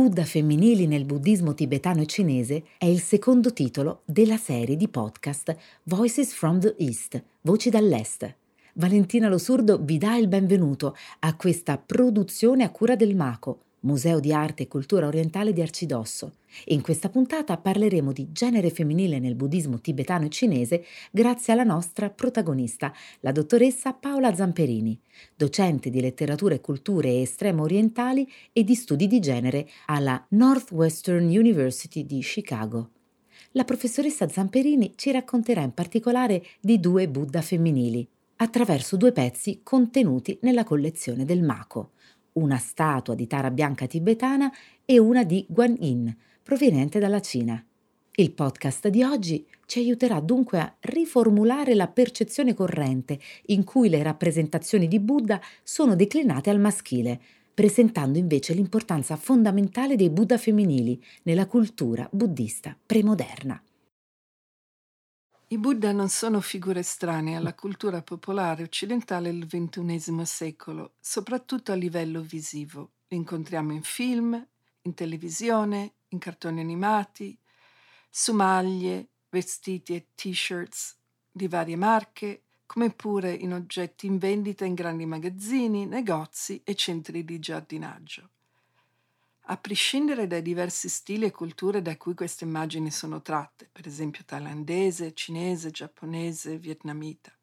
Buddha femminili nel buddismo tibetano e cinese è il secondo titolo della serie di podcast Voices from the East, Voci dall'Est. Valentina Losurdo vi dà il benvenuto a questa produzione a cura del Maco, Museo di Arte e Cultura Orientale di Arcidosso. In questa puntata parleremo di genere femminile nel buddismo tibetano e cinese grazie alla nostra protagonista, la dottoressa Paola Zamperini, docente di letteratura e culture estremo orientali e di studi di genere alla Northwestern University di Chicago. La professoressa Zamperini ci racconterà in particolare di due Buddha femminili, attraverso due pezzi contenuti nella collezione del Mako una statua di Tara bianca tibetana e una di Guan Yin, proveniente dalla Cina. Il podcast di oggi ci aiuterà dunque a riformulare la percezione corrente in cui le rappresentazioni di Buddha sono declinate al maschile, presentando invece l'importanza fondamentale dei Buddha femminili nella cultura buddista premoderna. I Buddha non sono figure estranee alla cultura popolare occidentale del XXI secolo, soprattutto a livello visivo. Li incontriamo in film, in televisione, in cartoni animati, su maglie, vestiti e t-shirts di varie marche, come pure in oggetti in vendita in grandi magazzini, negozi e centri di giardinaggio. A prescindere dai diversi stili e culture da cui queste immagini sono tratte, per esempio thailandese, cinese, giapponese, vietnamita,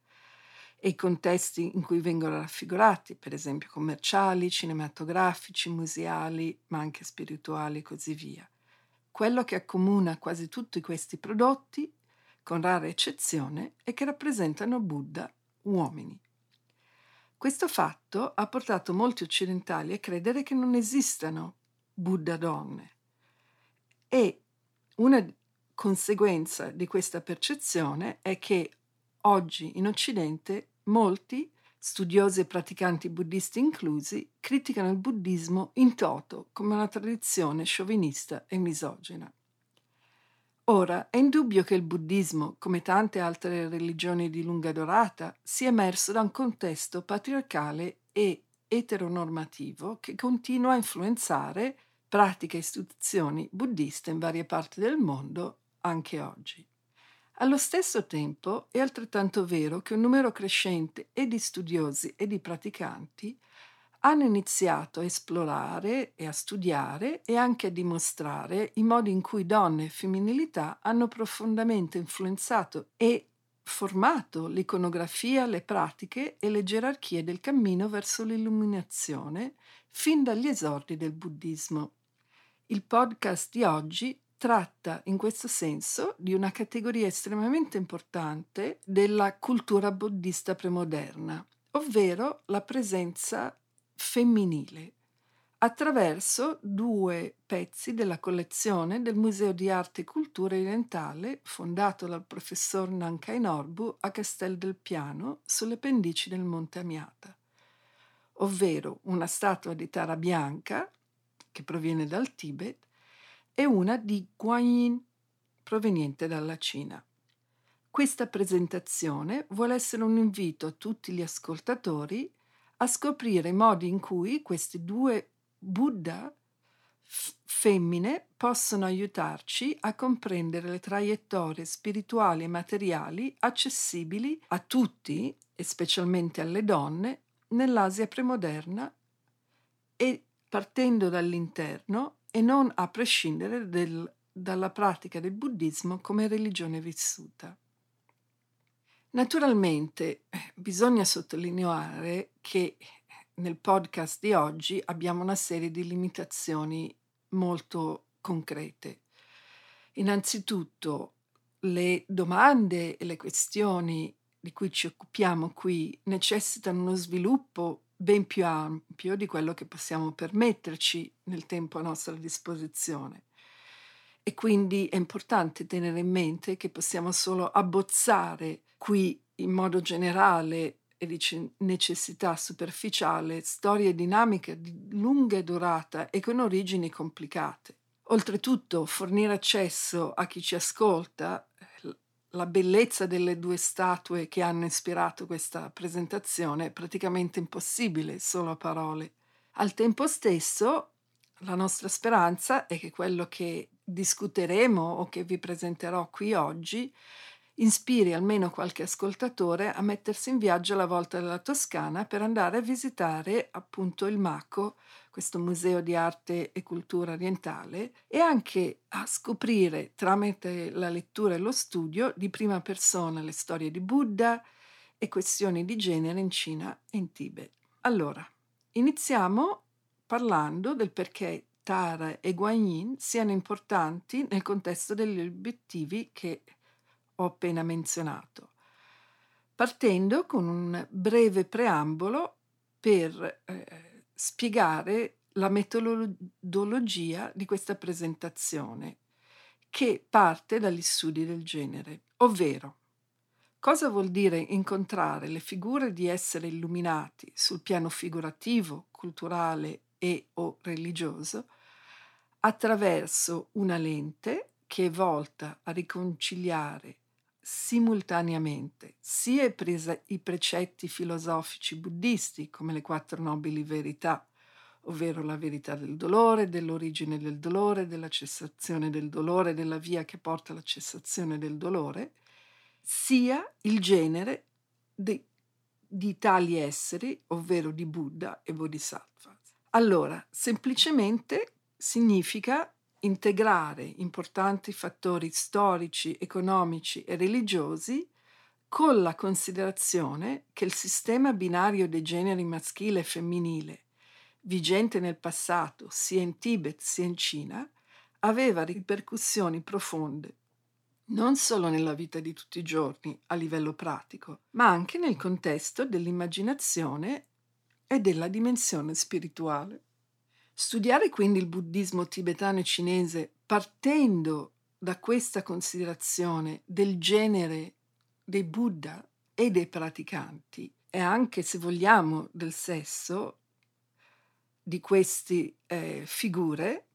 e i contesti in cui vengono raffigurati, per esempio commerciali, cinematografici, museali, ma anche spirituali e così via. Quello che accomuna quasi tutti questi prodotti, con rara eccezione, è che rappresentano Buddha uomini. Questo fatto ha portato molti occidentali a credere che non esistano Buddha donne. E una conseguenza di questa percezione è che oggi in Occidente molti, studiosi e praticanti buddisti inclusi, criticano il buddismo in toto come una tradizione sciovinista e misogina. Ora, è indubbio che il buddismo, come tante altre religioni di lunga durata, sia emerso da un contesto patriarcale e eteronormativo che continua a influenzare pratiche e istituzioni buddiste in varie parti del mondo anche oggi. Allo stesso tempo è altrettanto vero che un numero crescente e di studiosi e di praticanti hanno iniziato a esplorare e a studiare e anche a dimostrare i modi in cui donne e femminilità hanno profondamente influenzato e formato l'iconografia, le pratiche e le gerarchie del cammino verso l'illuminazione fin dagli esordi del buddismo. Il podcast di oggi tratta in questo senso di una categoria estremamente importante della cultura buddista premoderna, ovvero la presenza femminile, attraverso due pezzi della collezione del Museo di Arte e Cultura Orientale fondato dal professor Nankai Norbu a Castel del Piano sulle pendici del Monte Amiata, ovvero una statua di Tara Bianca che proviene dal Tibet, e una di Guanyin, proveniente dalla Cina. Questa presentazione vuole essere un invito a tutti gli ascoltatori a scoprire i modi in cui questi due Buddha femmine possono aiutarci a comprendere le traiettorie spirituali e materiali accessibili a tutti, e specialmente alle donne, nell'Asia premoderna e partendo dall'interno e non a prescindere del, dalla pratica del buddismo come religione vissuta. Naturalmente eh, bisogna sottolineare che nel podcast di oggi abbiamo una serie di limitazioni molto concrete. Innanzitutto le domande e le questioni di cui ci occupiamo qui necessitano uno sviluppo ben più ampio di quello che possiamo permetterci nel tempo a nostra disposizione. E quindi è importante tenere in mente che possiamo solo abbozzare qui in modo generale e di necessità superficiale storie dinamiche di lunga durata e con origini complicate. Oltretutto, fornire accesso a chi ci ascolta la bellezza delle due statue che hanno ispirato questa presentazione è praticamente impossibile solo a parole. Al tempo stesso, La nostra speranza è che quello che discuteremo o che vi presenterò qui oggi ispiri almeno qualche ascoltatore a mettersi in viaggio alla volta della Toscana per andare a visitare appunto il MACO, questo museo di arte e cultura orientale, e anche a scoprire tramite la lettura e lo studio di prima persona le storie di Buddha e questioni di genere in Cina e in Tibet. Allora, iniziamo parlando del perché Tara e Guanyin siano importanti nel contesto degli obiettivi che ho appena menzionato, partendo con un breve preambolo per eh, spiegare la metodologia di questa presentazione, che parte dagli studi del genere, ovvero cosa vuol dire incontrare le figure di esseri illuminati sul piano figurativo, culturale e o religioso attraverso una lente che è volta a riconciliare simultaneamente sia i, precetti filosofici buddisti come le quattro nobili verità, ovvero la verità del dolore, dell'origine del dolore, della cessazione del dolore, della via che porta alla cessazione del dolore, sia il genere di, di tali esseri, ovvero di Buddha e Bodhisattva. Allora, semplicemente significa integrare importanti fattori storici, economici e religiosi con la considerazione che il sistema binario dei generi maschile e femminile, vigente nel passato sia in Tibet sia in Cina, aveva ripercussioni profonde non solo nella vita di tutti i giorni a livello pratico, ma anche nel contesto dell'immaginazione e della dimensione spirituale. Studiare quindi il buddismo tibetano e cinese partendo da questa considerazione del genere dei Buddha e dei praticanti e anche, se vogliamo, del sesso di queste eh, figure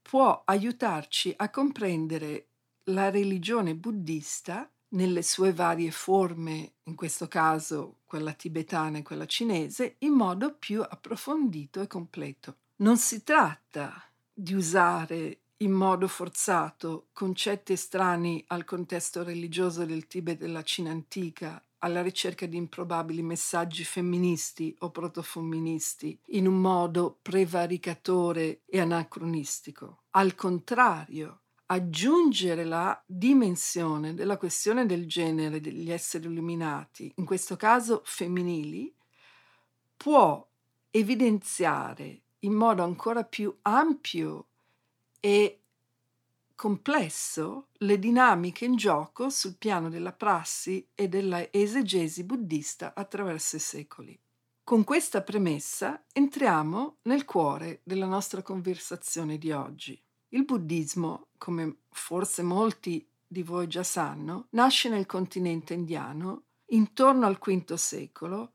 può aiutarci a comprendere la religione buddista nelle sue varie forme, in questo caso quella tibetana e quella cinese, in modo più approfondito e completo. Non si tratta di usare in modo forzato concetti estranei al contesto religioso del Tibet e della Cina antica alla ricerca di improbabili messaggi femministi o protofemministi in un modo prevaricatore e anacronistico. Al contrario, aggiungere la dimensione della questione del genere degli esseri illuminati, in questo caso femminili, può evidenziare in modo ancora più ampio e complesso le dinamiche in gioco sul piano della prassi e della esegesi buddista attraverso i secoli. Con questa premessa entriamo nel cuore della nostra conversazione di oggi. Il buddismo, come forse molti di voi già sanno, nasce nel continente indiano intorno al V secolo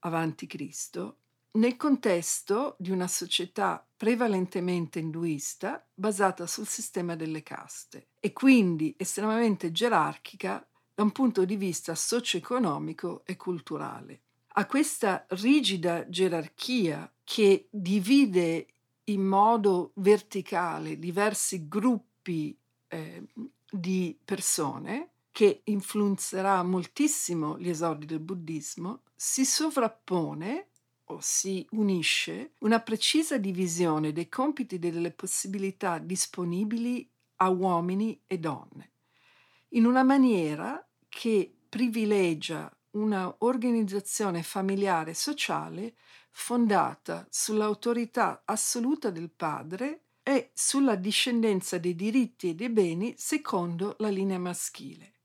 avanti Cristo nel contesto di una società prevalentemente induista basata sul sistema delle caste e quindi estremamente gerarchica da un punto di vista socio-economico e culturale. A questa rigida gerarchia che divide in modo verticale diversi gruppi eh, di persone, che influenzerà moltissimo gli esordi del buddismo, si sovrappone o si unisce una precisa divisione dei compiti e delle possibilità disponibili a uomini e donne, in una maniera che privilegia una organizzazione familiare e sociale fondata sull'autorità assoluta del padre e sulla discendenza dei diritti e dei beni secondo la linea maschile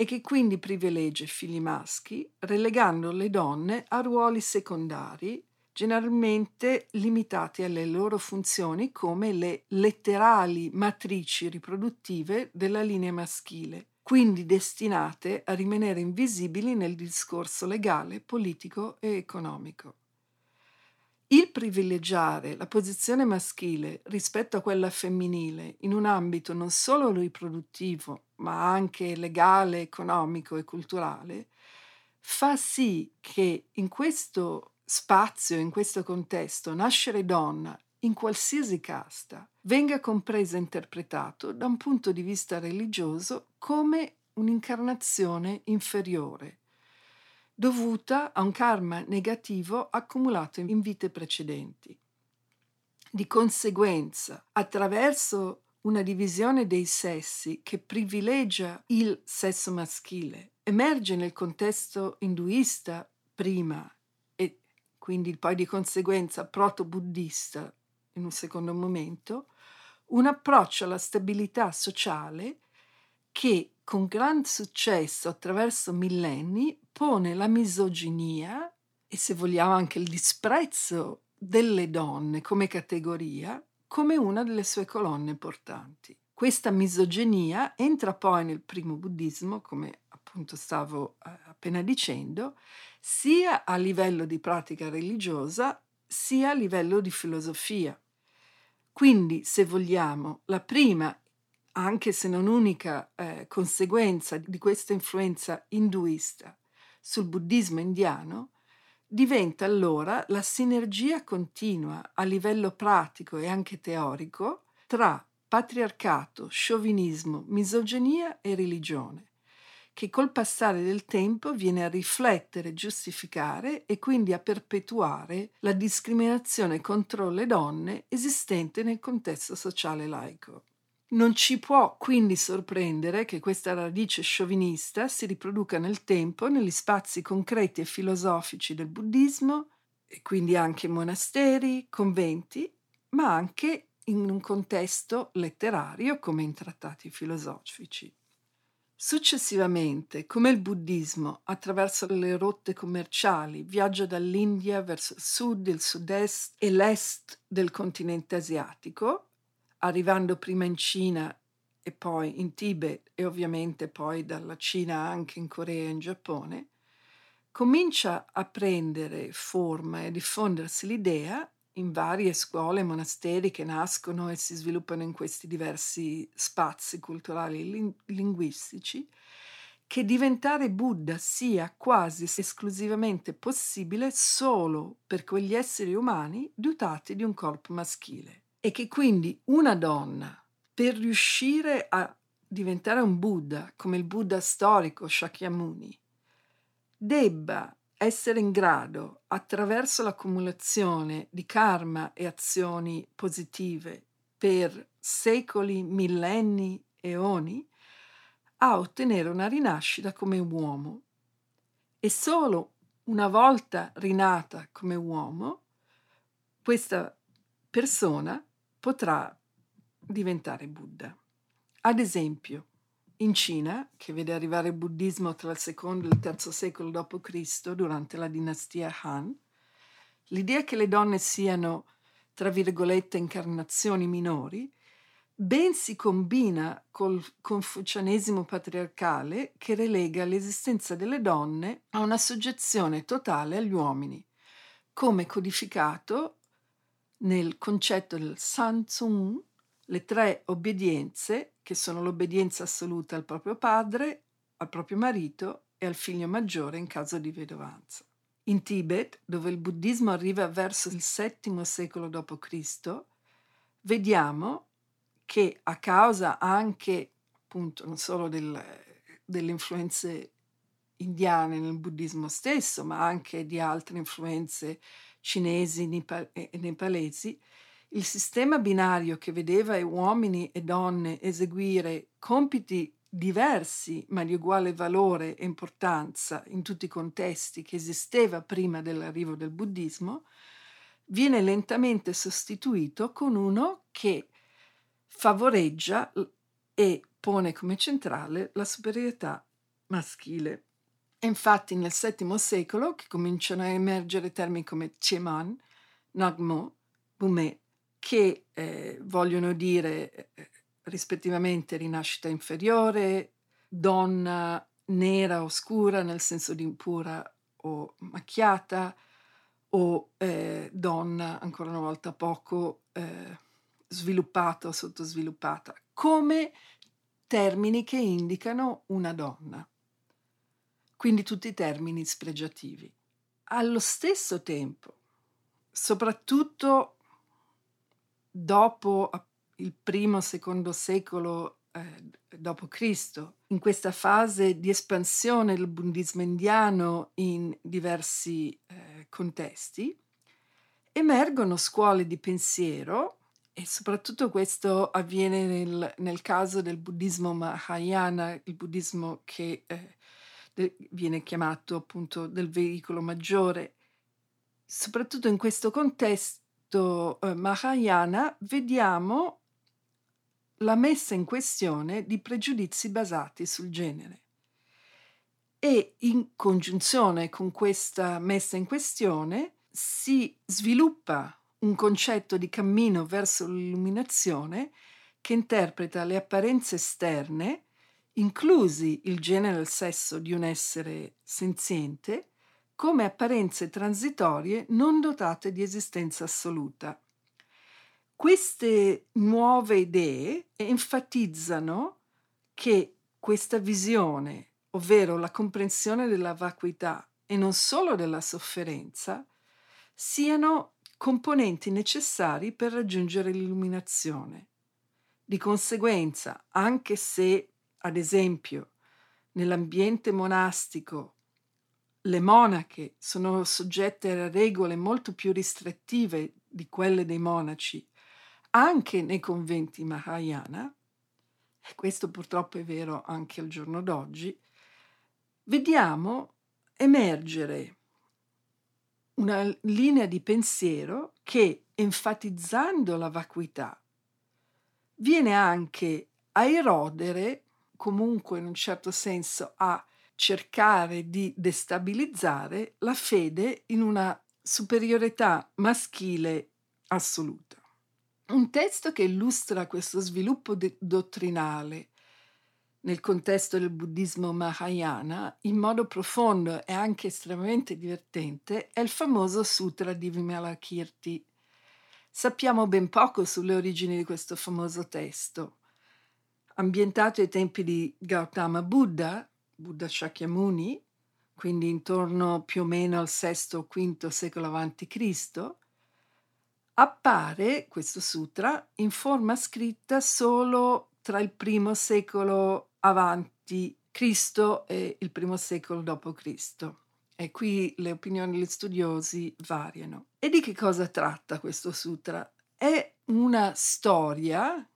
e che quindi privilegia i figli maschi, relegando le donne a ruoli secondari, generalmente limitati alle loro funzioni come le letterali matrici riproduttive della linea maschile, quindi destinate a rimanere invisibili nel discorso legale, politico e economico. Il privilegiare la posizione maschile rispetto a quella femminile in un ambito non solo riproduttivo, ma anche legale, economico e culturale, fa sì che in questo spazio, in questo contesto, nascere donna in qualsiasi casta, venga compreso e interpretato da un punto di vista religioso come un'incarnazione inferiore, dovuta a un karma negativo accumulato in vite precedenti. Di conseguenza, attraverso una divisione dei sessi che privilegia il sesso maschile, emerge nel contesto induista prima e quindi poi di conseguenza proto-buddista in un secondo momento, un approccio alla stabilità sociale che con gran successo attraverso millenni pone la misoginia e se vogliamo anche il disprezzo delle donne come categoria come una delle sue colonne portanti. Questa misoginia entra poi nel primo buddismo, come appunto stavo eh, appena dicendo, sia a livello di pratica religiosa sia a livello di filosofia. Quindi, se vogliamo, la prima, anche se non unica, eh, conseguenza di questa influenza induista sul buddismo indiano diventa allora la sinergia continua a livello pratico e anche teorico tra patriarcato, sciovinismo, misoginia e religione, che col passare del tempo viene a riflettere, giustificare e quindi a perpetuare la discriminazione contro le donne esistente nel contesto sociale laico. Non ci può quindi sorprendere che questa radice sciovinista si riproduca nel tempo negli spazi concreti e filosofici del buddismo, e quindi anche monasteri, conventi, ma anche in un contesto letterario come in trattati filosofici. Successivamente, come il buddismo, attraverso le rotte commerciali, viaggia dall'India verso il sud, il sud-est e l'est del continente asiatico, arrivando prima in Cina e poi in Tibet e ovviamente poi dalla Cina anche in Corea e in Giappone, comincia a prendere forma e a diffondersi l'idea in varie scuole e monasteri che nascono e si sviluppano in questi diversi spazi culturali e linguistici, che diventare Buddha sia quasi esclusivamente possibile solo per quegli esseri umani dotati di un corpo maschile e che quindi una donna per riuscire a diventare un Buddha come il Buddha storico Shakyamuni debba essere in grado, attraverso l'accumulazione di karma e azioni positive per secoli, millenni, eoni, a ottenere una rinascita come uomo. E solo una volta rinata come uomo, questa persona potrà diventare Buddha. Ad esempio, in Cina, che vede arrivare il buddismo tra il secondo e il terzo secolo d.C., durante la dinastia Han, l'idea che le donne siano, tra virgolette, incarnazioni minori, ben si combina col confucianesimo patriarcale che relega l'esistenza delle donne a una soggezione totale agli uomini, come codificato nel concetto del Sanzun le tre obbedienze, che sono l'obbedienza assoluta al proprio padre, al proprio marito e al figlio maggiore in caso di vedovanza. In Tibet, dove il buddismo arriva verso il VII secolo d.C., vediamo che a causa anche, appunto, non solo del, delle influenze indiane nel buddismo stesso, ma anche di altre influenze cinesi e nepalesi, il sistema binario che vedeva uomini e donne eseguire compiti diversi ma di uguale valore e importanza in tutti i contesti che esisteva prima dell'arrivo del buddismo, viene lentamente sostituito con uno che favoreggia e pone come centrale la superiorità maschile. È infatti nel VII secolo che cominciano a emergere termini come Cheman, Nagmo, Bumet, che eh, vogliono dire eh, rispettivamente rinascita inferiore, donna nera o scura nel senso di impura o macchiata, o eh, donna ancora una volta poco eh, sviluppata o sottosviluppata, come termini che indicano una donna quindi tutti termini spregiativi. Allo stesso tempo, soprattutto dopo il primo, secondo secolo eh, d.C., in questa fase di espansione del buddismo indiano in diversi eh, contesti, emergono scuole di pensiero e soprattutto questo avviene nel, nel caso del buddismo Mahayana, il buddismo che eh, de, viene chiamato appunto del veicolo maggiore. Soprattutto in questo contesto eh, Mahayana vediamo la messa in questione di pregiudizi basati sul genere. E in congiunzione con questa messa in questione si sviluppa un concetto di cammino verso l'illuminazione che interpreta le apparenze esterne, inclusi il genere e il sesso di un essere senziente, come apparenze transitorie non dotate di esistenza assoluta. Queste nuove idee enfatizzano che questa visione, ovvero la comprensione della vacuità e non solo della sofferenza, siano componenti necessari per raggiungere l'illuminazione. Di conseguenza, anche se, ad esempio, nell'ambiente monastico le monache sono soggette a regole molto più restrittive di quelle dei monaci anche nei conventi Mahayana, e questo purtroppo è vero anche al giorno d'oggi, vediamo emergere una linea di pensiero che, enfatizzando la vacuità, viene anche a erodere, comunque in un certo senso a cercare di destabilizzare la fede in una superiorità maschile assoluta. Un testo che illustra questo sviluppo de- dottrinale nel contesto del buddismo Mahayana in modo profondo e anche estremamente divertente è il famoso Sutra di Vimalakirti. Sappiamo ben poco sulle origini di questo famoso testo. Ambientato ai tempi di Gautama Buddha, Buddha Shakyamuni, quindi intorno più o meno al VI o V secolo a.C., appare questo sutra in forma scritta solo tra il primo secolo avanti Cristo e il primo secolo dopo Cristo. E qui le opinioni degli studiosi variano. E di che cosa tratta questo sutra? È una storia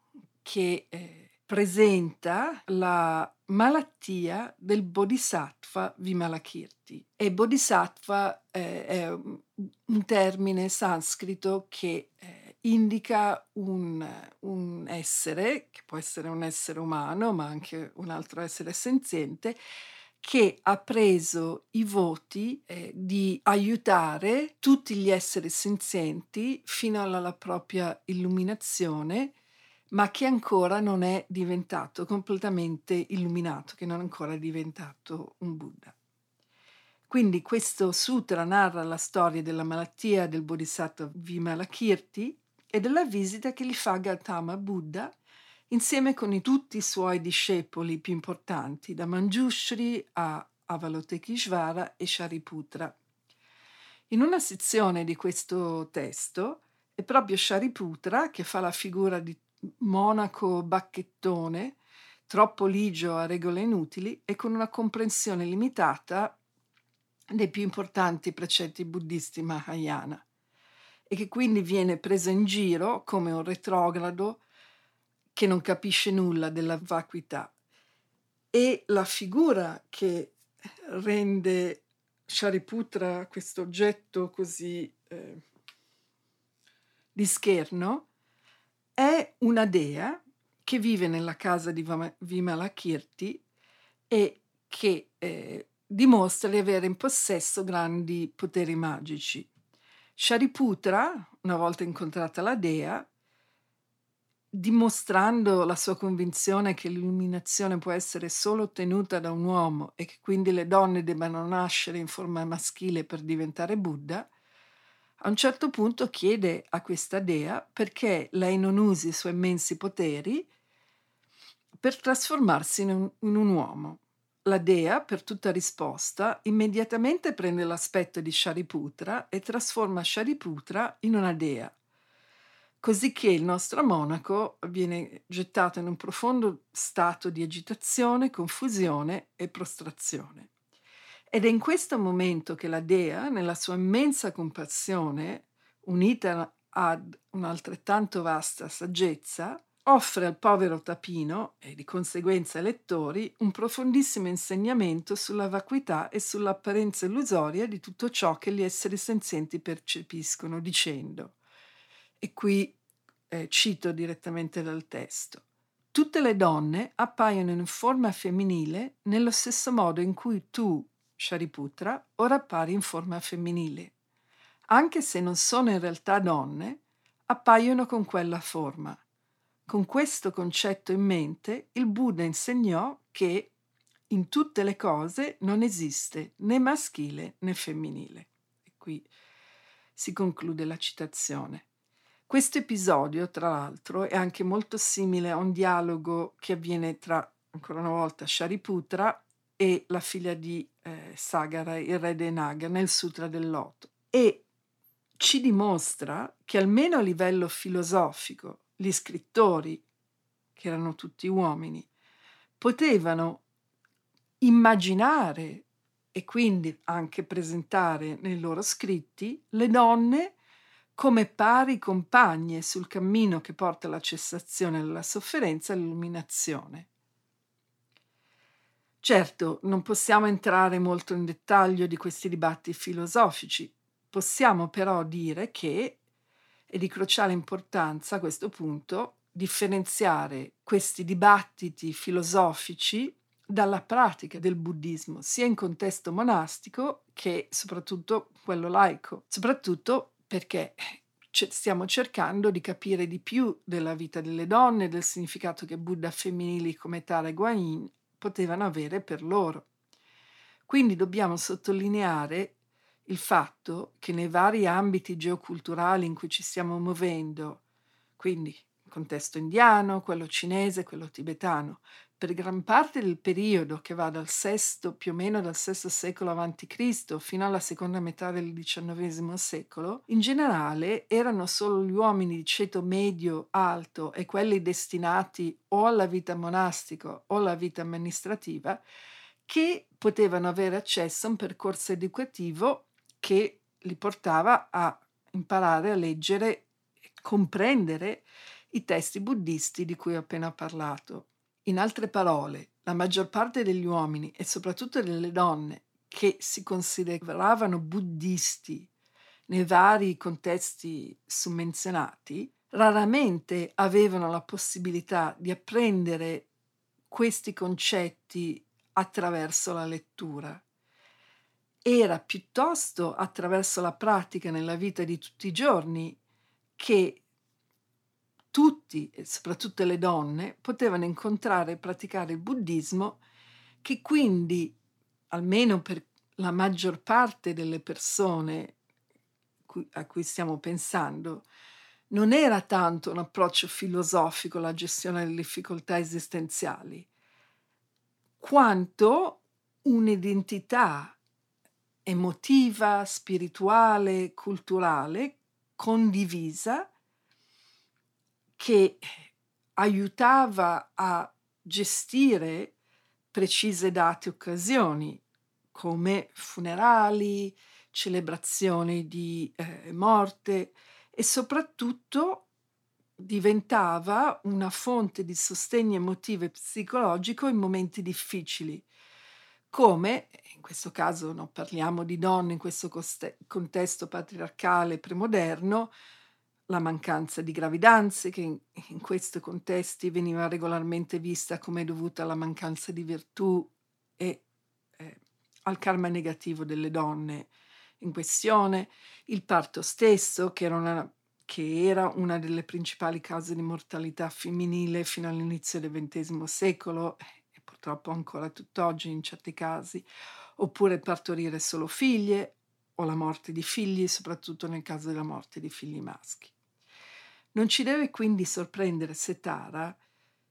che eh, presenta la malattia del Bodhisattva Vimalakirti. E Bodhisattva eh, è un termine sanscrito che eh, indica un, un, essere, che può essere un essere umano, ma anche un altro essere senziente, che ha preso i voti eh, di aiutare tutti gli esseri senzienti fino alla, propria illuminazione ma che ancora non è diventato completamente illuminato, che non è ancora diventato un Buddha. Quindi questo sutra narra la storia della malattia del Bodhisattva Vimalakirti e della visita che gli fa Gautama Buddha insieme con tutti i suoi discepoli più importanti, da Manjushri a Avalokiteshvara e Shariputra. In una sezione di questo testo è proprio Shariputra che fa la figura di monaco bacchettone, troppo ligio a regole inutili e con una comprensione limitata dei più importanti precetti buddisti Mahayana e che quindi viene preso in giro come un retrogrado che non capisce nulla della vacuità. E la figura che rende Shariputra questo oggetto così eh, di scherno è una dea che vive nella casa di Vimalakirti e che eh, dimostra di avere in possesso grandi poteri magici. Shariputra, una volta incontrata la dea, dimostrando la sua convinzione che l'illuminazione può essere solo ottenuta da un uomo e che quindi le donne debbano nascere in forma maschile per diventare Buddha, a un certo punto chiede a questa dea perché lei non usi i suoi immensi poteri per trasformarsi in un, in un uomo. La dea, per tutta risposta, immediatamente prende l'aspetto di Shariputra e trasforma Shariputra in una dea. così che il nostro monaco viene gettato in un profondo stato di agitazione, confusione e prostrazione. Ed è in questo momento che la dea, nella sua immensa compassione, unita ad un'altrettanto vasta saggezza, offre al povero tapino e di conseguenza ai lettori un profondissimo insegnamento sulla vacuità e sull'apparenza illusoria di tutto ciò che gli esseri senzienti percepiscono, dicendo e qui eh, cito direttamente dal testo. Tutte le donne appaiono in forma femminile nello stesso modo in cui tu, Shariputra, ora appari in forma femminile. Anche se non sono in realtà donne, appaiono con quella forma. Con questo concetto in mente, il Buddha insegnò che in tutte le cose non esiste né maschile né femminile. E qui si conclude la citazione. Questo episodio, tra l'altro, è anche molto simile a un dialogo che avviene tra, ancora una volta, Shariputra e la figlia di eh, Sagara, il re dei Naga, nel Sutra del Loto. E ci dimostra che almeno a livello filosofico gli scrittori, che erano tutti uomini, potevano immaginare e quindi anche presentare nei loro scritti le donne come pari compagne sul cammino che porta alla cessazione della sofferenza e all'illuminazione. Certo, non possiamo entrare molto in dettaglio di questi dibattiti filosofici, possiamo però dire che è di cruciale importanza a questo punto differenziare questi dibattiti filosofici dalla pratica del buddismo, sia in contesto monastico che soprattutto quello laico, soprattutto perché stiamo cercando di capire di più della vita delle donne, del significato che Buddha femminili come Tara Guanyin potevano avere per loro. Quindi dobbiamo sottolineare il fatto che nei vari ambiti geoculturali in cui ci stiamo muovendo, quindi il contesto indiano, quello cinese, quello tibetano, per gran parte del periodo che va dal VI, più o meno dal VI secolo a.C. fino alla seconda metà del XIX secolo, in generale erano solo gli uomini di ceto medio alto e quelli destinati o alla vita monastica o alla vita amministrativa che potevano avere accesso a un percorso educativo che li portava a imparare a leggere e comprendere i testi buddisti di cui ho appena parlato. In altre parole, la maggior parte degli uomini e soprattutto delle donne che si consideravano buddisti nei vari contesti summenzionati, raramente avevano la possibilità di apprendere questi concetti attraverso la lettura. Era piuttosto attraverso la pratica nella vita di tutti i giorni che tutti, e soprattutto le donne, potevano incontrare e praticare il buddismo, che quindi, almeno per la maggior parte delle persone a cui stiamo pensando, non era tanto un approccio filosofico alla gestione delle difficoltà esistenziali, quanto un'identità emotiva, spirituale, culturale condivisa che aiutava a gestire precise date e occasioni come funerali, celebrazioni di eh, morte e soprattutto diventava una fonte di sostegno emotivo e psicologico in momenti difficili, come in questo caso non parliamo di donne in questo coste- contesto patriarcale premoderno, la mancanza di gravidanze, che in, questi contesti veniva regolarmente vista come dovuta alla mancanza di virtù e eh, al karma negativo delle donne in questione, il parto stesso, che era una, che era una delle principali cause di mortalità femminile fino all'inizio del XX secolo e purtroppo ancora tutt'oggi in certi casi, oppure partorire solo figlie o la morte di figli, soprattutto nel caso della morte di figli maschi. Non ci deve quindi sorprendere se Tara,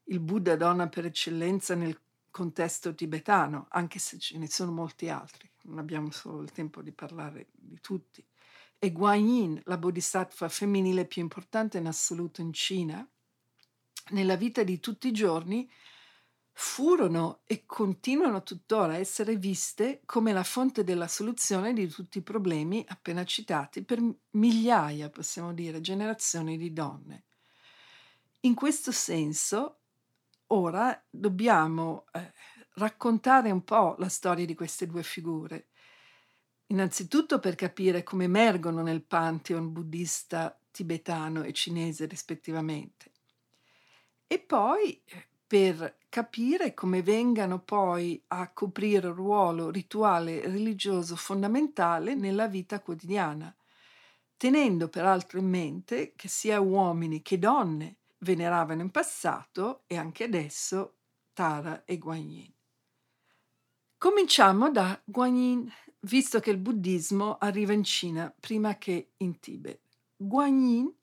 il Buddha donna per eccellenza nel contesto tibetano, anche se ce ne sono molti altri, non abbiamo solo il tempo di parlare di tutti, e Guanyin, la bodhisattva femminile più importante in assoluto in Cina, nella vita di tutti i giorni furono e continuano tuttora a essere viste come la fonte della soluzione di tutti i problemi appena citati per migliaia, possiamo dire, generazioni di donne. In questo senso, ora dobbiamo eh, raccontare un po' la storia di queste due figure. Innanzitutto per capire come emergono nel pantheon buddista tibetano e cinese rispettivamente. E poi eh, per capire come vengano poi a coprire il ruolo rituale religioso fondamentale nella vita quotidiana, tenendo peraltro in mente che sia uomini che donne veneravano in passato e anche adesso Tara e Guanyin. Cominciamo da Guanyin, visto che il buddismo arriva in Cina prima che in Tibet. Guanyin,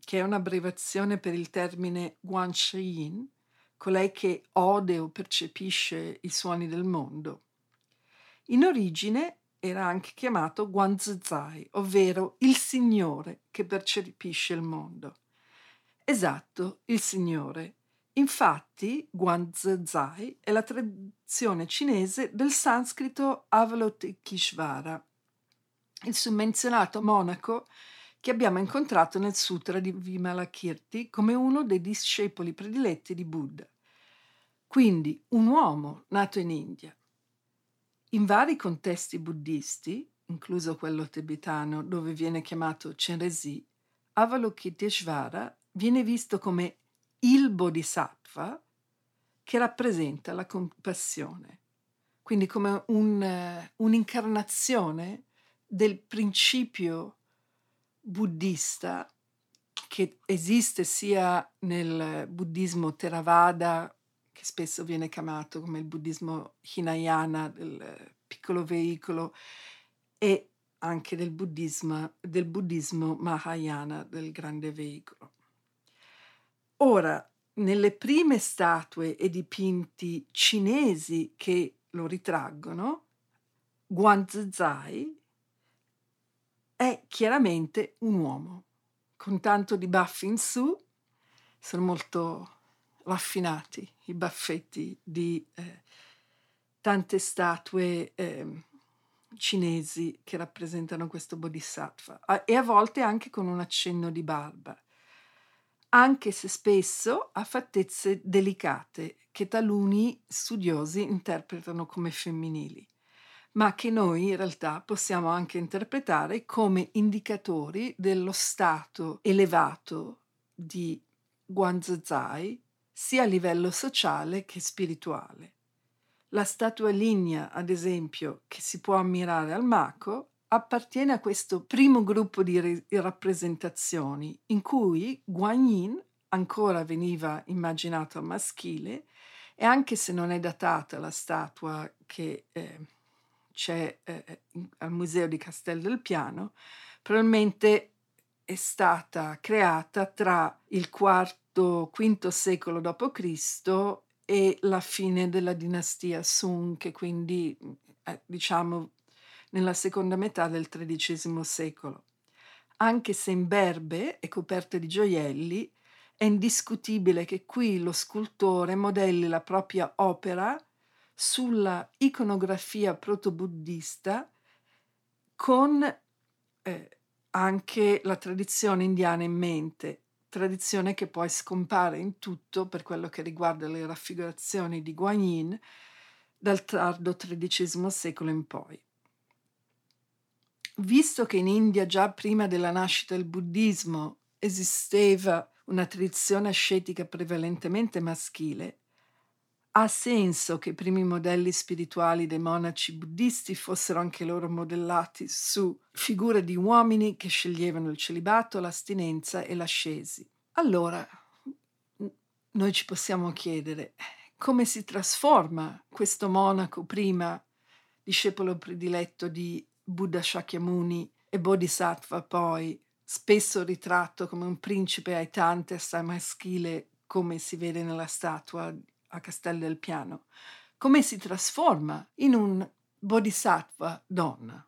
che è un'abbreviazione per il termine Guanxin, colei che ode o percepisce i suoni del mondo. In origine era anche chiamato Guanzizai, ovvero il Signore che percepisce il mondo. Esatto, il Signore. Infatti, Guanzizai è la traduzione cinese del sanscrito Avalokiteshvara, il summenzionato monaco che abbiamo incontrato nel Sutra di Vimalakirti come uno dei discepoli prediletti di Buddha. Quindi un uomo nato in India. In vari contesti buddisti, incluso quello tibetano dove viene chiamato Chenrezig, Avalokiteshvara viene visto come il bodhisattva che rappresenta la compassione, quindi come un, uh, un'incarnazione del principio buddista che esiste sia nel buddismo Theravada, che spesso viene chiamato come il buddismo Hinayana, del piccolo veicolo, e anche del buddismo, del buddismo Mahayana, del grande veicolo. Ora, nelle prime statue e dipinti cinesi che lo ritraggono, Guanzai è chiaramente un uomo, con tanto di baffi in su, sono molto raffinati i baffetti di eh, tante statue eh, cinesi che rappresentano questo bodhisattva e a volte anche con un accenno di barba, anche se spesso ha fattezze delicate che taluni studiosi interpretano come femminili ma che noi in realtà possiamo anche interpretare come indicatori dello stato elevato di Guanzai sia a livello sociale che spirituale. La statua lignea, ad esempio, che si può ammirare al Mako, appartiene a questo primo gruppo di re- rappresentazioni in cui Guanyin ancora veniva immaginato maschile e anche se non è datata la statua che eh, c'è eh, eh al Museo di Castel del Piano, probabilmente è stata creata tra il IV V secolo d.C. e la fine della dinastia Sung, che quindi eh, diciamo nella seconda metà del XIII secolo. Anche se in berbe e coperte di gioielli, è indiscutibile che qui lo scultore modelli la propria opera sulla iconografia proto-buddista con eh, anche la tradizione indiana in mente, tradizione che poi scompare in tutto per quello che riguarda le raffigurazioni di Guanyin dal tardo XIII secolo in poi. Visto che in India già prima della nascita del buddismo esisteva una tradizione ascetica prevalentemente maschile, ha senso che i primi modelli spirituali dei monaci buddisti fossero anche loro modellati su figure di uomini che sceglievano il celibato, l'astinenza e l'ascesi. Allora, noi ci possiamo chiedere come si trasforma questo monaco prima discepolo prediletto di Buddha Shakyamuni e Bodhisattva poi, spesso ritratto come un principe aitante assai maschile come si vede nella statua a Castel del Piano, come si trasforma in un bodhisattva donna.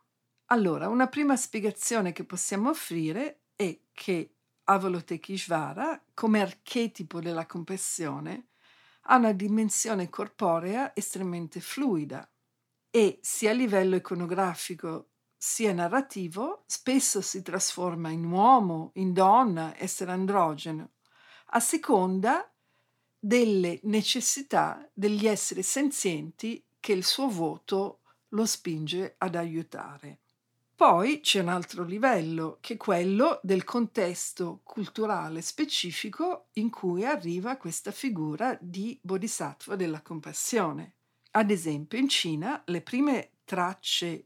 Allora, una prima spiegazione che possiamo offrire è che Avalokiteshvara, come archetipo della compassione, ha una dimensione corporea estremamente fluida e sia a livello iconografico sia narrativo spesso si trasforma in uomo, in donna, essere androgeno, a seconda delle necessità degli esseri senzienti che il suo voto lo spinge ad aiutare. Poi c'è un altro livello, che è quello del contesto culturale specifico in cui arriva questa figura di bodhisattva della compassione. Ad esempio, in Cina le prime tracce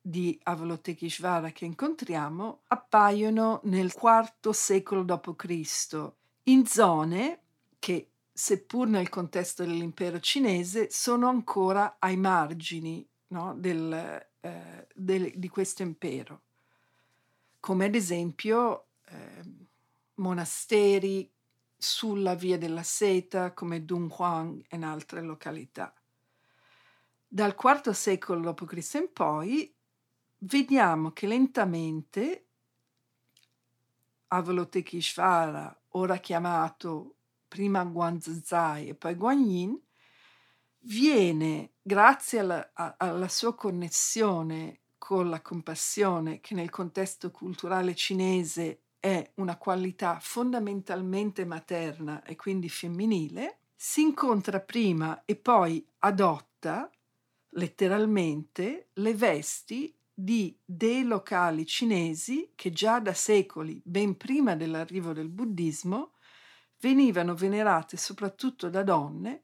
di Avalokiteshvara che incontriamo appaiono nel IV secolo d.C. in zone che, seppur nel contesto dell'impero cinese, sono ancora ai margini no, del, eh, del, di questo impero, come ad esempio eh, monasteri sulla via della seta come Dunhuang e in altre località. Dal IV secolo d.C. in poi vediamo che lentamente Avalokiteshvara, ora chiamato prima Guanzai e poi Guanyin, viene, grazie alla, alla sua connessione con la compassione, che nel contesto culturale cinese è una qualità fondamentalmente materna e quindi femminile, si incontra prima e poi adotta letteralmente le vesti di dei locali cinesi che già da secoli, ben prima dell'arrivo del buddismo, venivano venerate soprattutto da donne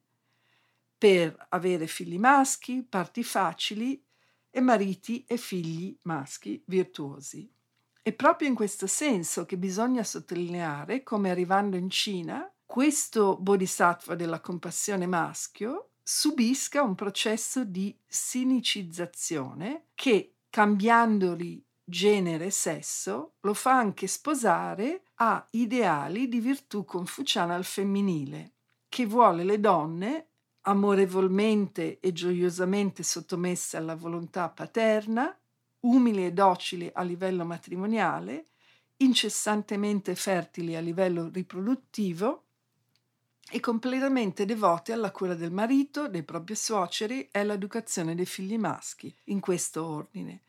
per avere figli maschi, parti facili e mariti e figli maschi virtuosi. È proprio in questo senso che bisogna sottolineare come arrivando in Cina questo bodhisattva della compassione maschio subisca un processo di sinicizzazione che, cambiandoli genere e sesso, lo fa anche sposare a ideali di virtù confuciana al femminile, che vuole le donne amorevolmente e gioiosamente sottomesse alla volontà paterna, umili e docili a livello matrimoniale, incessantemente fertili a livello riproduttivo e completamente devote alla cura del marito, dei propri suoceri e all'educazione dei figli maschi, in questo ordine.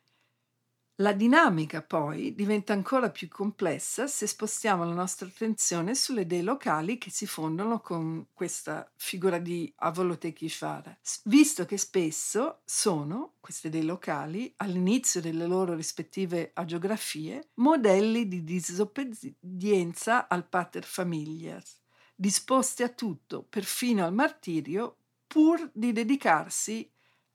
La dinamica poi diventa ancora più complessa se spostiamo la nostra attenzione sulle dei locali che si fondono con questa figura di Avalokiteshvara, visto che spesso sono, queste dei locali, all'inizio delle loro rispettive agiografie, modelli di disobbedienza al pater familias, disposti a tutto, perfino al martirio, pur di dedicarsi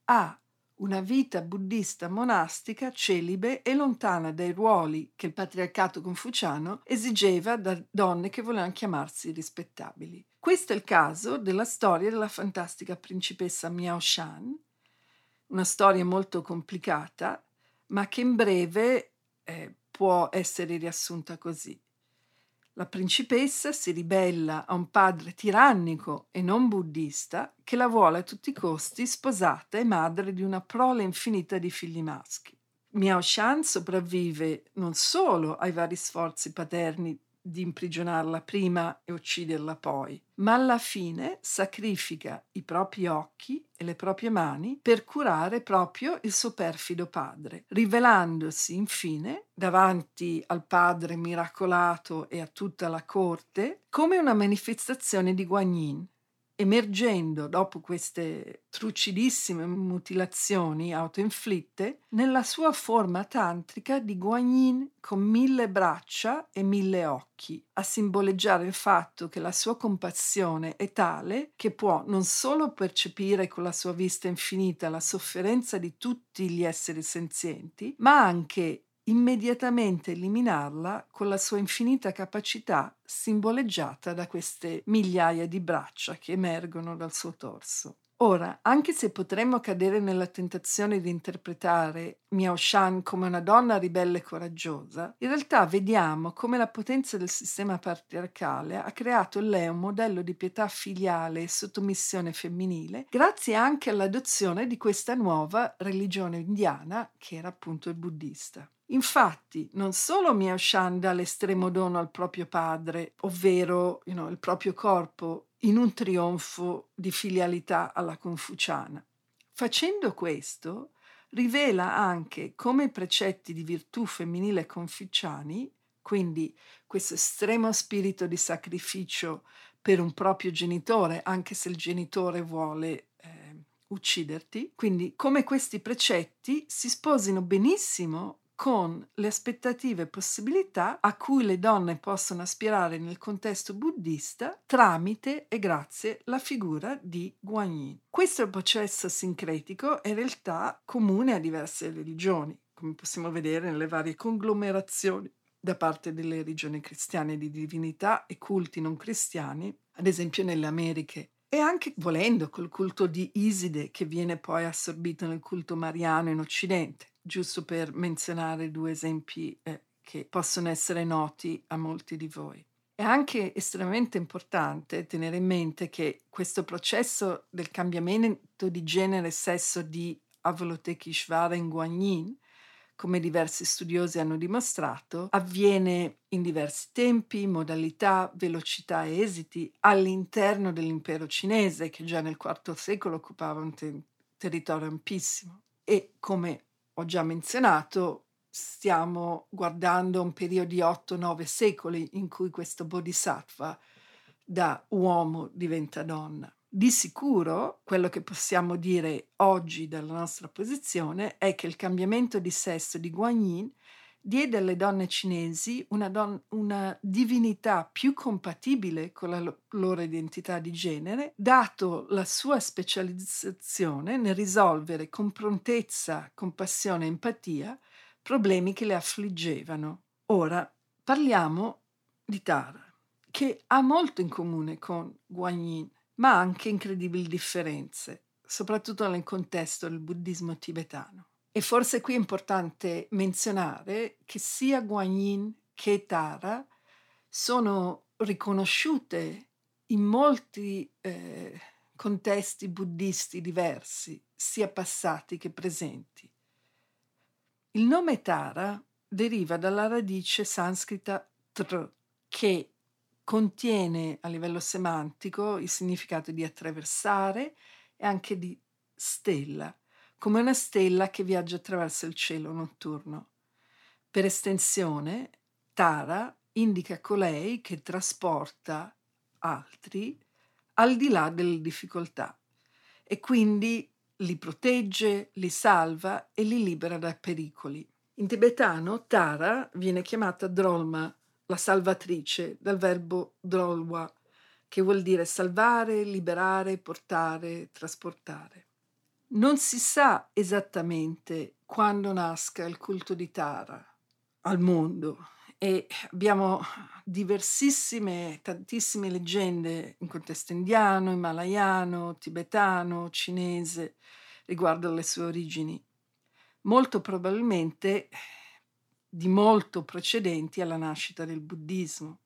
a una vita buddista monastica celibe e lontana dai ruoli che il patriarcato confuciano esigeva da donne che volevano chiamarsi rispettabili. Questo è il caso della storia della fantastica principessa Miao Shan, una storia molto complicata, ma che in breve eh, può essere riassunta così. La principessa si ribella a un padre tirannico e non buddista che la vuole a tutti i costi sposata e madre di una prole infinita di figli maschi. Miao Shan sopravvive non solo ai vari sforzi paterni di imprigionarla prima e ucciderla poi, ma alla fine sacrifica i propri occhi e le proprie mani per curare proprio il suo perfido padre, rivelandosi infine davanti al padre miracolato e a tutta la corte come una manifestazione di Guanyin, emergendo dopo queste trucidissime mutilazioni autoinflitte nella sua forma tantrica di Guanyin con mille braccia e mille occhi, a simboleggiare il fatto che la sua compassione è tale che può non solo percepire con la sua vista infinita la sofferenza di tutti gli esseri senzienti, ma anche immediatamente eliminarla con la sua infinita capacità simboleggiata da queste migliaia di braccia che emergono dal suo torso. Ora, anche se potremmo cadere nella tentazione di interpretare Miao Shan come una donna ribelle e coraggiosa, in realtà vediamo come la potenza del sistema patriarcale ha creato in lei un modello di pietà filiale e sottomissione femminile, grazie anche all'adozione di questa nuova religione indiana che era appunto il buddista. Infatti, non solo Miao Shan dà l'estremo dono al proprio padre, ovvero you know, il proprio corpo, in un trionfo di filialità alla confuciana. Facendo questo, rivela anche come i precetti di virtù femminile confuciani, quindi questo estremo spirito di sacrificio per un proprio genitore, anche se il genitore vuole eh, ucciderti, quindi come questi precetti si sposino benissimo con le aspettative e possibilità a cui le donne possono aspirare nel contesto buddista tramite e grazie alla figura di Guanyin. Questo processo sincretico è in realtà comune a diverse religioni, come possiamo vedere nelle varie conglomerazioni da parte delle religioni cristiane di divinità e culti non cristiani, ad esempio nelle Americhe e anche volendo col culto di Iside che viene poi assorbito nel culto mariano in Occidente giusto per menzionare due esempi eh, che possono essere noti a molti di voi. È anche estremamente importante tenere in mente che questo processo del cambiamento di genere e sesso di Avalokiteshvara in Guanyin, come diversi studiosi hanno dimostrato, avviene in diversi tempi, modalità, velocità e esiti all'interno dell'impero cinese, che già nel IV secolo occupava un te- territorio ampissimo. E come ho già menzionato, stiamo guardando un periodo di 8-9 secoli in cui questo bodhisattva da uomo diventa donna. Di sicuro, quello che possiamo dire oggi dalla nostra posizione è che il cambiamento di sesso di Guanyin diede alle donne cinesi una, don- una, divinità più compatibile con la lo- loro identità di genere, dato la sua specializzazione nel risolvere con prontezza, compassione e empatia problemi che le affliggevano. Ora parliamo di Tara, che ha molto in comune con Guanyin, ma anche incredibili differenze, soprattutto nel contesto del buddismo tibetano. E forse qui è importante menzionare che sia Guanyin che Tara sono riconosciute in molti eh, contesti buddisti diversi, sia passati che presenti. Il nome Tara deriva dalla radice sanscrita tr, che contiene a livello semantico il significato di attraversare e anche di stella come una stella che viaggia attraverso il cielo notturno. Per estensione, Tara indica colei che trasporta altri al di là delle difficoltà e quindi li protegge, li salva e li libera dai pericoli. In tibetano Tara viene chiamata Drolma, la salvatrice, dal verbo drolwa, che vuol dire salvare, liberare, portare, trasportare. Non si sa esattamente quando nasca il culto di Tara al mondo e abbiamo diversissime, tantissime leggende in contesto indiano, himalayano, tibetano, cinese riguardo alle sue origini. Molto probabilmente di molto precedenti alla nascita del buddismo.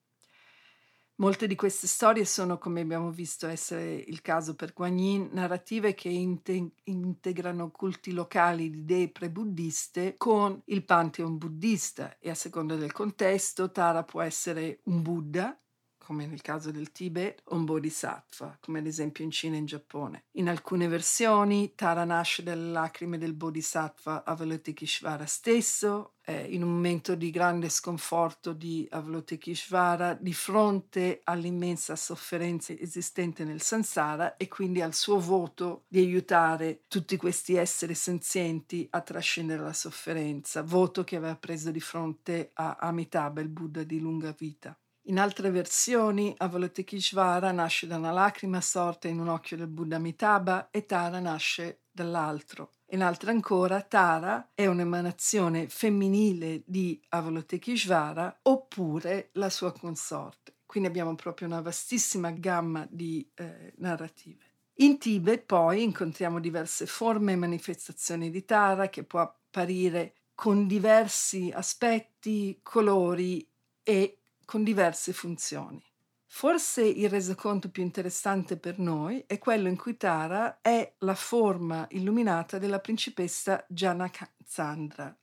Molte di queste storie sono, come abbiamo visto essere il caso per Guanyin, narrative che inte- integrano culti locali di idee pre-buddiste con il pantheon buddista e a seconda del contesto Tara può essere un Buddha, come nel caso del Tibet, un bodhisattva, come ad esempio in Cina e in Giappone. In alcune versioni Tara nasce dalle lacrime del bodhisattva Avalokiteshvara stesso, eh, in un momento di grande sconforto di Avalokiteshvara di fronte all'immensa sofferenza esistente nel samsara e quindi al suo voto di aiutare tutti questi esseri senzienti a trascendere la sofferenza, voto che aveva preso di fronte a Amitabha, il Buddha di lunga vita. In altre versioni, Avalokiteshvara nasce da una lacrima sorta in un occhio del Buddha Amitabha e Tara nasce dall'altro. In altre ancora, Tara è un'emanazione femminile di Avalokiteshvara oppure la sua consorte. Quindi abbiamo proprio una vastissima gamma di eh, narrative. In Tibet poi incontriamo diverse forme e manifestazioni di Tara che può apparire con diversi aspetti, colori e con diverse funzioni. Forse il resoconto più interessante per noi è quello in cui Tara è la forma illuminata della principessa Janakandra,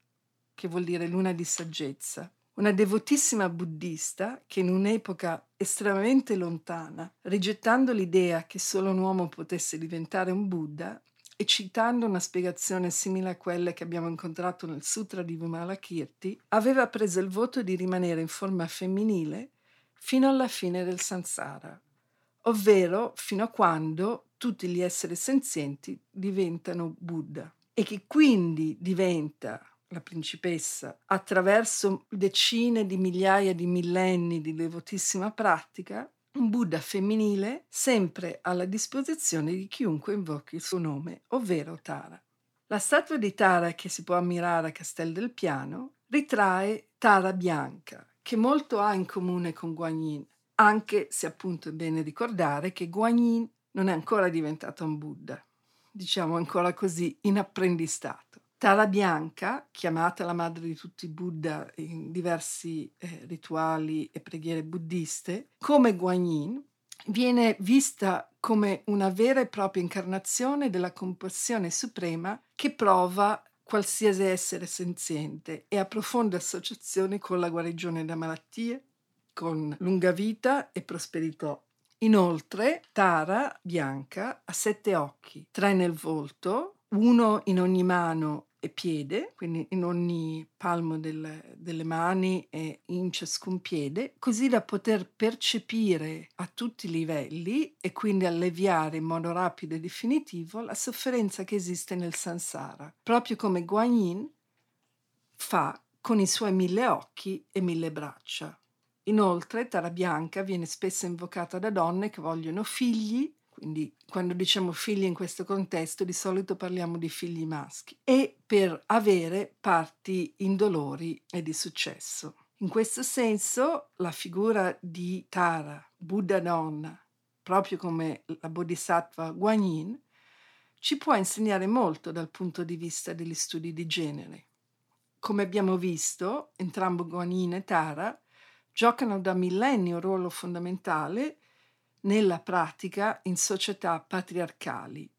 che vuol dire luna di saggezza, una devotissima buddista che in un'epoca estremamente lontana, rigettando l'idea che solo un uomo potesse diventare un Buddha e citando una spiegazione simile a quelle che abbiamo incontrato nel Sutra di Vimalakirti, aveva preso il voto di rimanere in forma femminile fino alla fine del samsara, ovvero fino a quando tutti gli esseri senzienti diventano Buddha. E che quindi diventa la principessa, attraverso decine di migliaia di millenni di devotissima pratica, un Buddha femminile sempre alla disposizione di chiunque invochi il suo nome, ovvero Tara. La statua di Tara che si può ammirare a Castel del Piano ritrae Tara bianca, che molto ha in comune con Guanyin, anche se appunto è bene ricordare che Guanyin non è ancora diventato un Buddha, diciamo ancora così in apprendistato. Tara Bianca, chiamata la madre di tutti i Buddha in diversi eh, rituali e preghiere buddiste, come Guanyin, viene vista come una vera e propria incarnazione della compassione suprema che prova qualsiasi essere senziente e ha profonde associazioni con la guarigione da malattie, con lunga vita e prosperità. Inoltre, Tara Bianca ha sette occhi, tre nel volto, uno in ogni mano e piede, quindi in ogni palmo del, delle mani e in ciascun piede, così da poter percepire a tutti i livelli e quindi alleviare in modo rapido e definitivo la sofferenza che esiste nel samsara, proprio come Guanyin fa con i suoi mille occhi e mille braccia. Inoltre, Tara Bianca viene spesso invocata da donne che vogliono figli quindi quando diciamo figli in questo contesto di solito parliamo di figli maschi, e per avere parti indolori e di successo. In questo senso la figura di Tara, Buddha donna, proprio come la Bodhisattva Guanyin, ci può insegnare molto dal punto di vista degli studi di genere. Come abbiamo visto, entrambi Guanyin e Tara giocano da millenni un ruolo fondamentale nella pratica in società patriarcali.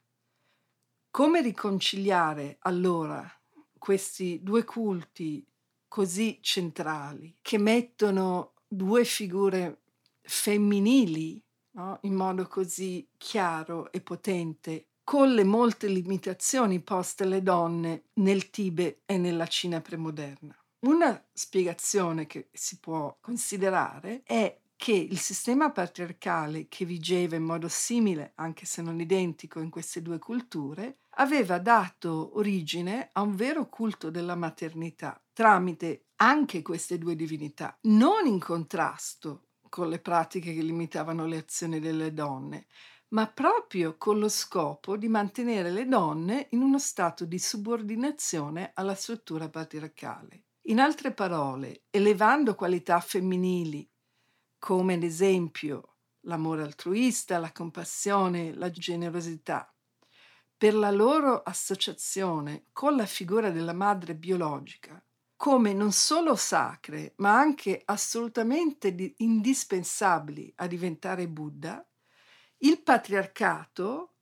Come riconciliare allora questi due culti così centrali che mettono due figure femminili no? in modo così chiaro e potente con le molte limitazioni poste alle donne nel Tibet e nella Cina premoderna. Una spiegazione che si può considerare è che il sistema patriarcale che vigeva in modo simile, anche se non identico, in queste due culture, aveva dato origine a un vero culto della maternità tramite anche queste due divinità, non in contrasto con le pratiche che limitavano le azioni delle donne, ma proprio con lo scopo di mantenere le donne in uno stato di subordinazione alla struttura patriarcale. In altre parole, elevando qualità femminili come ad esempio l'amore altruista, la compassione, la generosità, per la loro associazione con la figura della madre biologica, come non solo sacre, ma anche assolutamente indispensabili a diventare Buddha, il patriarcato,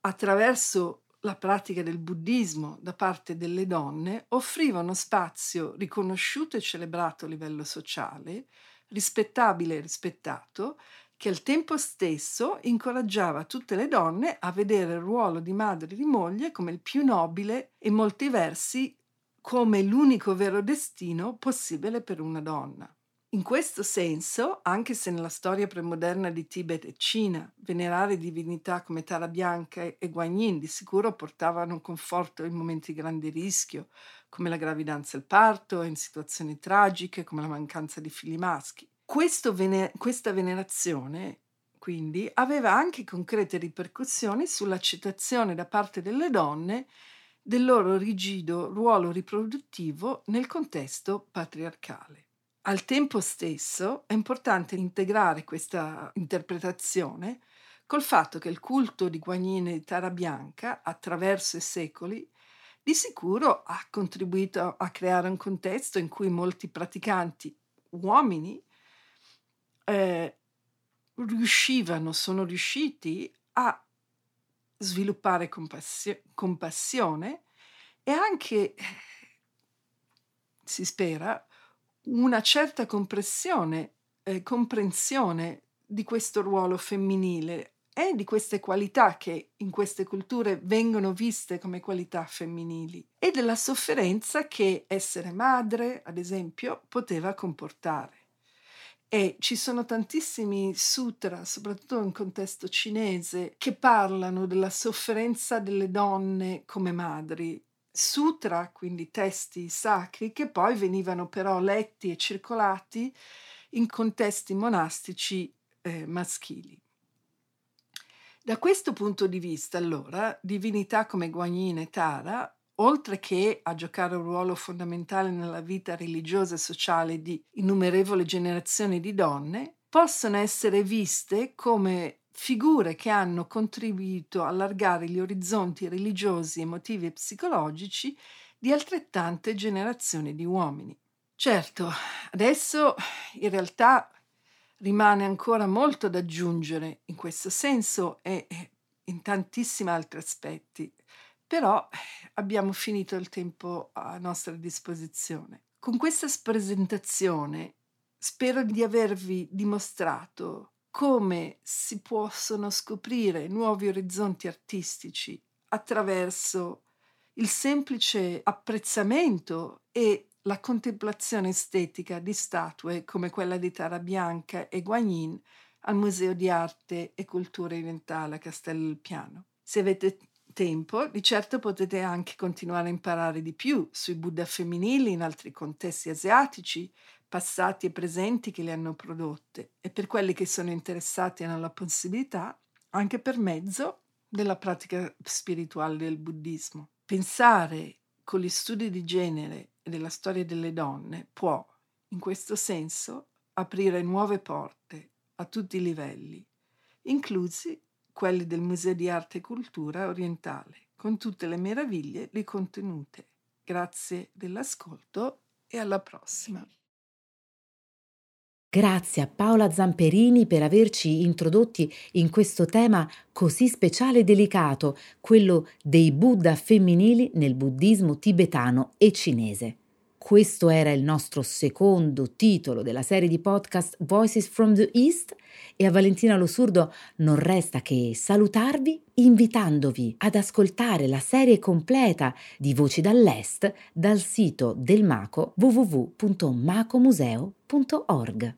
attraverso la pratica del buddismo da parte delle donne, offriva uno spazio riconosciuto e celebrato a livello sociale rispettabile e rispettato, che al tempo stesso incoraggiava tutte le donne a vedere il ruolo di madre e di moglie come il più nobile e in molti versi come l'unico vero destino possibile per una donna. In questo senso, anche se nella storia premoderna di Tibet e Cina venerare divinità come Tara Bianca e Guanyin di sicuro portavano conforto in momenti di grande rischio, come la gravidanza e il parto, in situazioni tragiche come la mancanza di figli maschi. Vener- questa venerazione, quindi, aveva anche concrete ripercussioni sull'accettazione da parte delle donne del loro rigido ruolo riproduttivo nel contesto patriarcale. Al tempo stesso è importante integrare questa interpretazione col fatto che il culto di Guanyin e di Tara Bianca, attraverso i secoli, di sicuro ha contribuito a creare un contesto in cui molti praticanti uomini eh, riuscivano, sono riusciti a sviluppare compassio- compassione e anche, si spera, una certa eh, comprensione di questo ruolo femminile e di queste qualità che in queste culture vengono viste come qualità femminili e della sofferenza che essere madre, ad esempio, poteva comportare. E ci sono tantissimi sutra, soprattutto in contesto cinese, che parlano della sofferenza delle donne come madri. Sutra, quindi testi sacri, che poi venivano però letti e circolati in contesti monastici eh, maschili. Da questo punto di vista, allora, divinità come Guanyin e Tara oltre che a giocare un ruolo fondamentale nella vita religiosa e sociale di innumerevoli generazioni di donne, possono essere viste come figure che hanno contribuito a allargare gli orizzonti religiosi, emotivi e psicologici di altrettante generazioni di uomini. Certo, adesso in realtà rimane ancora molto da aggiungere in questo senso e in tantissimi altri aspetti però abbiamo finito il tempo a nostra disposizione. Con questa presentazione spero di avervi dimostrato come si possono scoprire nuovi orizzonti artistici attraverso il semplice apprezzamento e la contemplazione estetica di statue come quella di Tara Bianca e Guanyin al Museo di Arte e Cultura Orientale a Castello del Piano. Se avete tempo, di certo potete anche continuare a imparare di più sui Buddha femminili in altri contesti asiatici, passati e presenti che le hanno prodotte, e per quelli che sono interessati hanno la possibilità, anche per mezzo della pratica spirituale del buddismo. Pensare con gli studi di genere della storia delle donne può, in questo senso, aprire nuove porte a tutti i livelli, inclusi quelli del Museo di Arte e Cultura Orientale, con tutte le meraviglie lì contenute. Grazie dell'ascolto e alla prossima. Grazie a Paola Zamperini per averci introdotti in questo tema così speciale e delicato, quello dei Buddha femminili nel buddismo tibetano e cinese. Questo era il nostro secondo titolo della serie di podcast Voices from the East e a Valentina Losurdo non resta che salutarvi invitandovi ad ascoltare la serie completa di Voci dall'Est dal sito del Maco www.macomuseo.org.